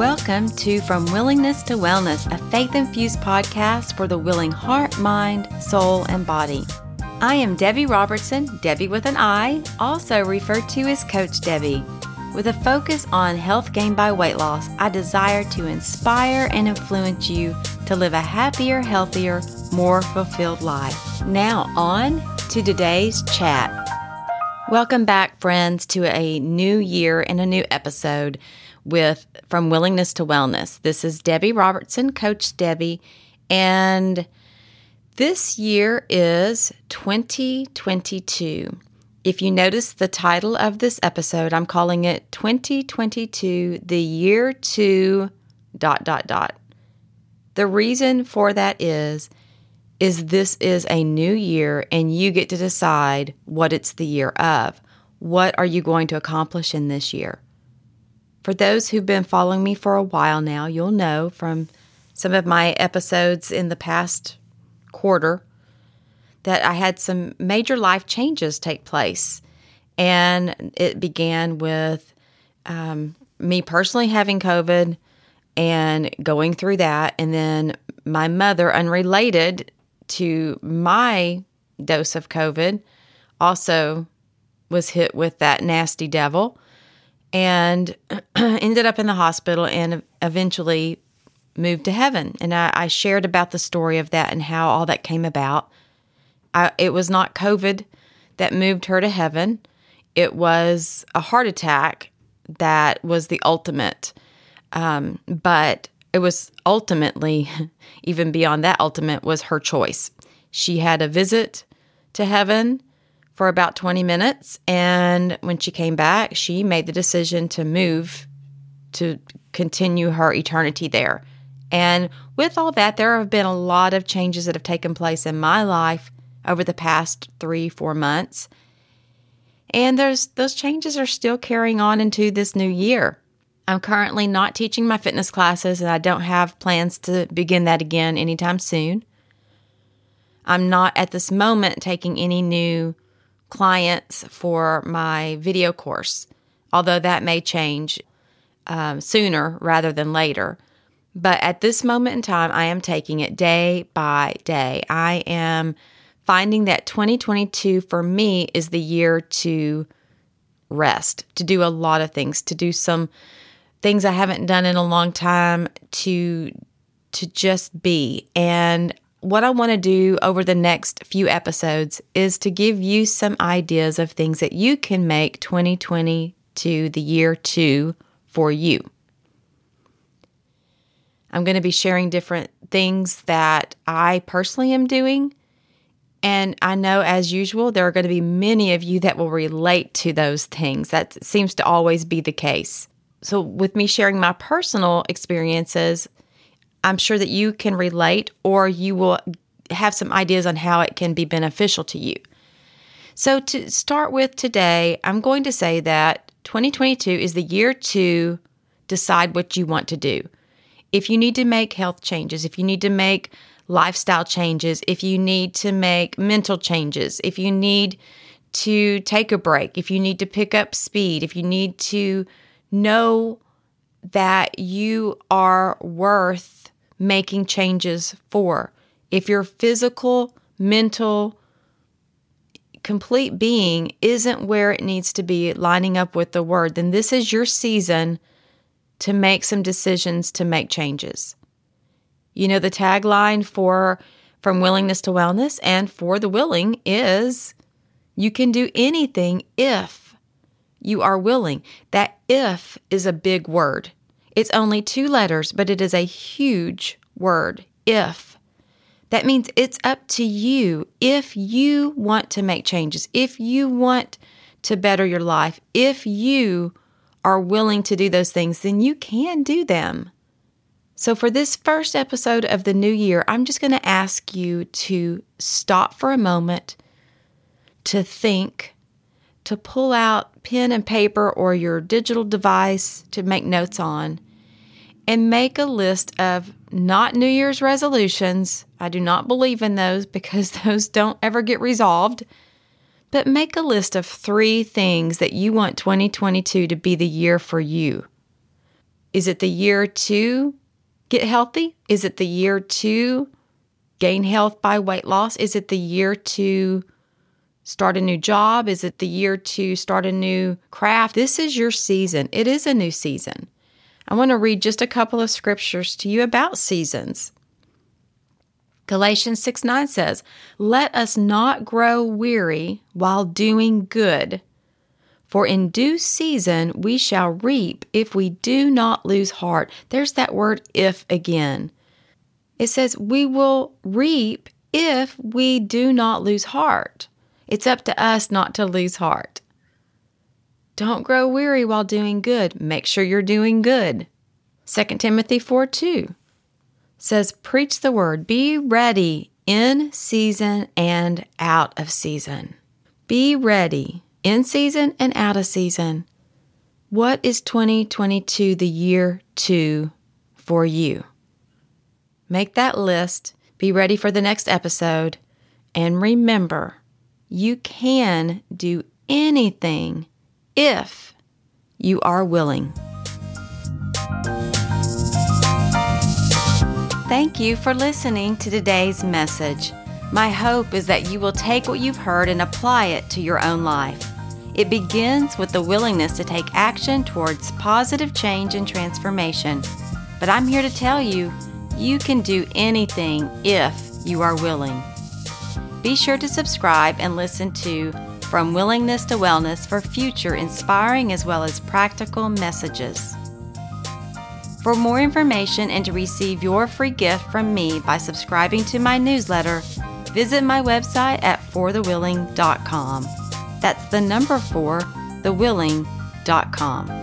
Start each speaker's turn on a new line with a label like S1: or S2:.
S1: Welcome to From Willingness to Wellness, a faith infused podcast for the willing heart, mind, soul, and body. I am Debbie Robertson, Debbie with an I, also referred to as Coach Debbie. With a focus on health gained by weight loss, I desire to inspire and influence you to live a happier, healthier, more fulfilled life. Now, on to today's chat. Welcome back, friends, to a new year and a new episode with From Willingness to Wellness. This is Debbie Robertson, Coach Debbie, and this year is 2022. If you notice the title of this episode, I'm calling it 2022, the year to dot dot dot. The reason for that is is this is a new year and you get to decide what it's the year of. What are you going to accomplish in this year? For those who've been following me for a while now, you'll know from some of my episodes in the past quarter that I had some major life changes take place. And it began with um, me personally having COVID and going through that. And then my mother, unrelated to my dose of COVID, also was hit with that nasty devil and ended up in the hospital and eventually moved to heaven. And I, I, shared about the story of that and how all that came about. I, it was not COVID that moved her to heaven, it was a heart attack that was the ultimate. Um, but it was ultimately, even beyond that, ultimate was her choice. She had a visit to heaven for about 20 minutes. And when she came back, she made the decision to move to continue her eternity there. And with all that, there have been a lot of changes that have taken place in my life over the past three, four months. And there's those changes are still carrying on into this new year. I'm currently not teaching my fitness classes, and I don't have plans to begin that again anytime soon. I'm not at this moment taking any new clients for my video course, although that may change um, sooner rather than later. But at this moment in time, I am taking it day by day. I am finding that 2022 for me is the year to rest, to do a lot of things, to do some things I haven't done in a long time, to to just be. And what I want to do over the next few episodes is to give you some ideas of things that you can make 2022 the year to for you. I'm going to be sharing different things that I personally am doing. And I know, as usual, there are going to be many of you that will relate to those things. That seems to always be the case. So, with me sharing my personal experiences, I'm sure that you can relate or you will have some ideas on how it can be beneficial to you. So, to start with today, I'm going to say that 2022 is the year to decide what you want to do. If you need to make health changes, if you need to make lifestyle changes, if you need to make mental changes, if you need to take a break, if you need to pick up speed, if you need to know that you are worth making changes for. If your physical, mental, complete being isn't where it needs to be lining up with the word, then this is your season to make some decisions to make changes. You know, the tagline for from willingness to wellness and for the willing is you can do anything if you are willing. That if is a big word. It's only two letters, but it is a huge word, if. That means it's up to you if you want to make changes, if you want to better your life, if you are willing to do those things, then you can do them. So, for this first episode of the new year, I'm just going to ask you to stop for a moment, to think, to pull out pen and paper or your digital device to make notes on, and make a list of not New Year's resolutions. I do not believe in those because those don't ever get resolved. But make a list of three things that you want 2022 to be the year for you. Is it the year to get healthy? Is it the year to gain health by weight loss? Is it the year to start a new job? Is it the year to start a new craft? This is your season. It is a new season. I want to read just a couple of scriptures to you about seasons. Galatians 6 9 says, Let us not grow weary while doing good, for in due season we shall reap if we do not lose heart. There's that word if again. It says, We will reap if we do not lose heart. It's up to us not to lose heart. Don't grow weary while doing good. Make sure you're doing good. 2 Timothy 4 2 says, Preach the word, be ready in season and out of season. Be ready in season and out of season. What is 2022 the year to for you? Make that list, be ready for the next episode, and remember you can do anything if you are willing. Thank you for listening to today's message. My hope is that you will take what you've heard and apply it to your own life. It begins with the willingness to take action towards positive change and transformation. But I'm here to tell you, you can do anything if you are willing. Be sure to subscribe and listen to From Willingness to Wellness for future inspiring as well as practical messages. For more information and to receive your free gift from me by subscribing to my newsletter, visit my website at forthewilling.com. That's the number four, thewilling.com.